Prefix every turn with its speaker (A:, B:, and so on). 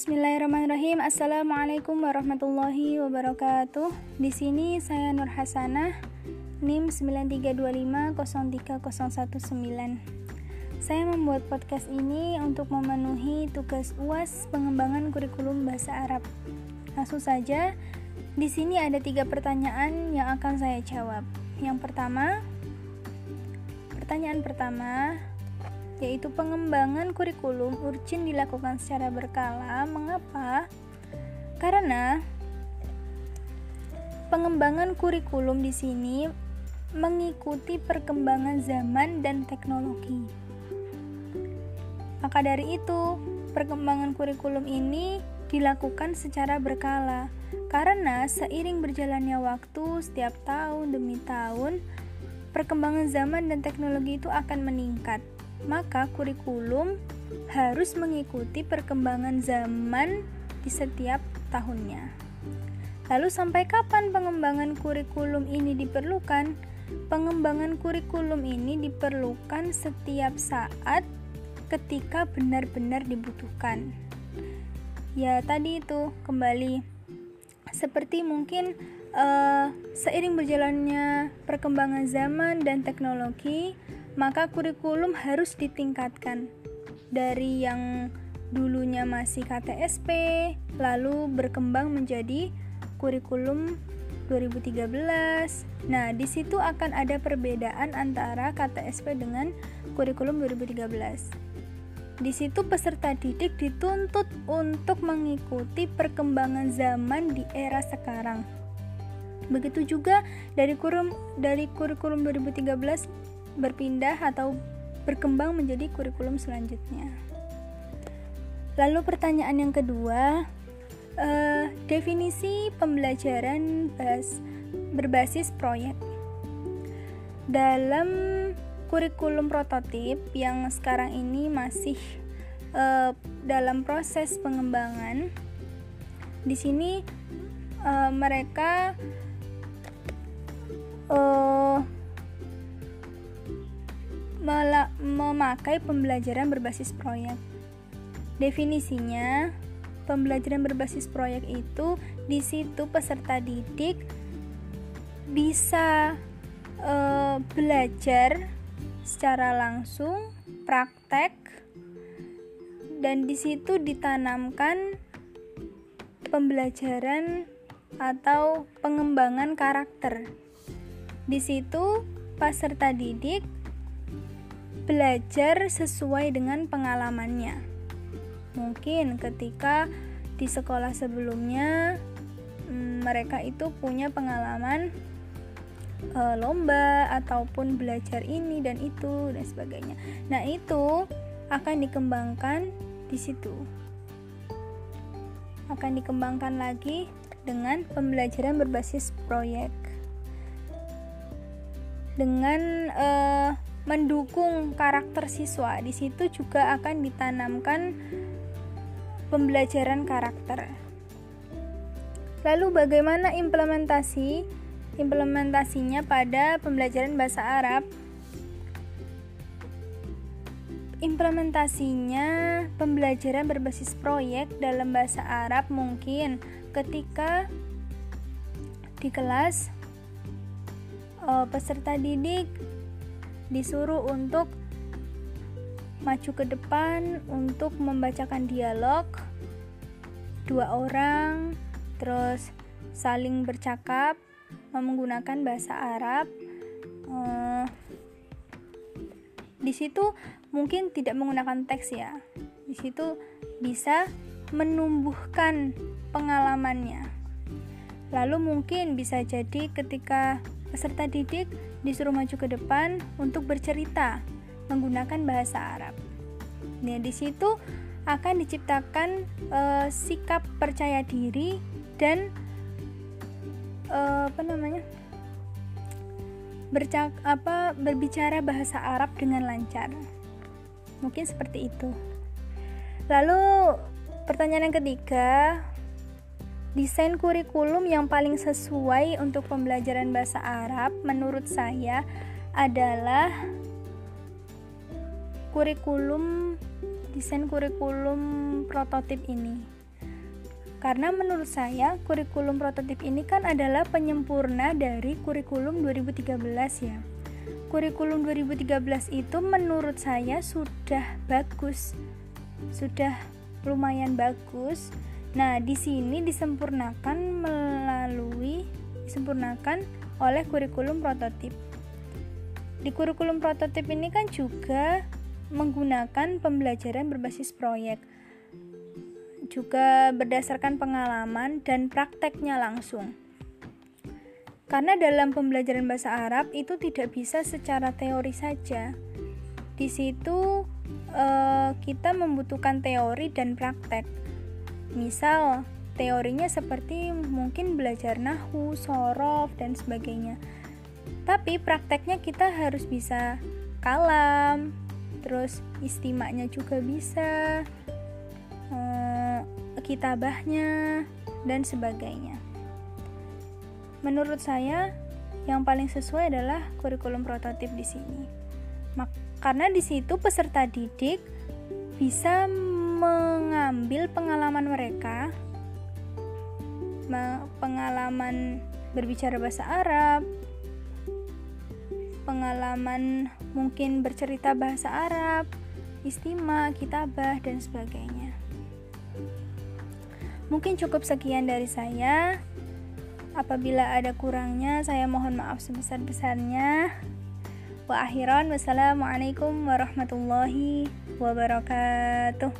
A: Bismillahirrahmanirrahim. Assalamualaikum warahmatullahi wabarakatuh. Di sini saya Nur Hasanah, NIM 9325030119. Saya membuat podcast ini untuk memenuhi tugas UAS pengembangan kurikulum bahasa Arab. Langsung saja, di sini ada tiga pertanyaan yang akan saya jawab. Yang pertama, pertanyaan pertama, yaitu pengembangan kurikulum urgent dilakukan secara berkala. Mengapa? Karena pengembangan kurikulum di sini mengikuti perkembangan zaman dan teknologi. Maka dari itu, perkembangan kurikulum ini dilakukan secara berkala karena seiring berjalannya waktu setiap tahun demi tahun perkembangan zaman dan teknologi itu akan meningkat maka kurikulum harus mengikuti perkembangan zaman di setiap tahunnya. Lalu sampai kapan pengembangan kurikulum ini diperlukan? Pengembangan kurikulum ini diperlukan setiap saat ketika benar-benar dibutuhkan. Ya, tadi itu kembali seperti mungkin uh, seiring berjalannya perkembangan zaman dan teknologi, maka kurikulum harus ditingkatkan dari yang dulunya masih KTSP lalu berkembang menjadi kurikulum 2013. Nah, di situ akan ada perbedaan antara KTSP dengan kurikulum 2013. Di situ peserta didik dituntut untuk mengikuti perkembangan zaman di era sekarang. Begitu juga dari kurikulum dari kurikulum 2013 berpindah atau berkembang menjadi kurikulum selanjutnya. Lalu pertanyaan yang kedua, uh, definisi pembelajaran bas, berbasis proyek. Dalam kurikulum prototip yang sekarang ini masih uh, dalam proses pengembangan, di sini uh, mereka uh, memakai pembelajaran berbasis proyek. Definisinya, pembelajaran berbasis proyek itu di situ peserta didik bisa e, belajar secara langsung, praktek, dan di situ ditanamkan pembelajaran atau pengembangan karakter. Di situ peserta didik belajar sesuai dengan pengalamannya. Mungkin ketika di sekolah sebelumnya mm, mereka itu punya pengalaman e, lomba ataupun belajar ini dan itu dan sebagainya. Nah, itu akan dikembangkan di situ. Akan dikembangkan lagi dengan pembelajaran berbasis proyek. Dengan uh, mendukung karakter siswa. Di situ juga akan ditanamkan pembelajaran karakter. Lalu bagaimana implementasi implementasinya pada pembelajaran bahasa Arab? Implementasinya pembelajaran berbasis proyek dalam bahasa Arab mungkin ketika di kelas uh, peserta didik disuruh untuk maju ke depan untuk membacakan dialog dua orang terus saling bercakap menggunakan bahasa Arab. Uh, di situ mungkin tidak menggunakan teks ya. Di situ bisa menumbuhkan pengalamannya. Lalu mungkin bisa jadi ketika peserta didik disuruh maju ke depan untuk bercerita menggunakan bahasa Arab. Nah, di situ akan diciptakan e, sikap percaya diri dan e, apa namanya? bercak apa berbicara bahasa Arab dengan lancar. Mungkin seperti itu. Lalu pertanyaan yang ketiga, Desain kurikulum yang paling sesuai untuk pembelajaran bahasa Arab menurut saya adalah kurikulum desain kurikulum prototip ini. Karena menurut saya kurikulum prototip ini kan adalah penyempurna dari kurikulum 2013 ya. Kurikulum 2013 itu menurut saya sudah bagus. Sudah lumayan bagus. Nah, di sini disempurnakan melalui disempurnakan oleh kurikulum prototip. Di kurikulum prototip ini kan juga menggunakan pembelajaran berbasis proyek juga berdasarkan pengalaman dan prakteknya langsung. Karena dalam pembelajaran bahasa Arab itu tidak bisa secara teori saja. Di situ eh, kita membutuhkan teori dan praktek. Misal, teorinya seperti mungkin belajar nahu, sorof, dan sebagainya. Tapi prakteknya kita harus bisa kalam, terus istimaknya juga bisa, kitabahnya, dan sebagainya. Menurut saya, yang paling sesuai adalah kurikulum prototip di sini. Karena di situ peserta didik bisa mengambil pengalaman mereka, pengalaman berbicara bahasa Arab, pengalaman mungkin bercerita bahasa Arab, istimewa, kitabah, dan sebagainya. Mungkin cukup sekian dari saya. Apabila ada kurangnya, saya mohon maaf sebesar-besarnya. Wa akhiran, wassalamualaikum warahmatullahi wabarakatuh.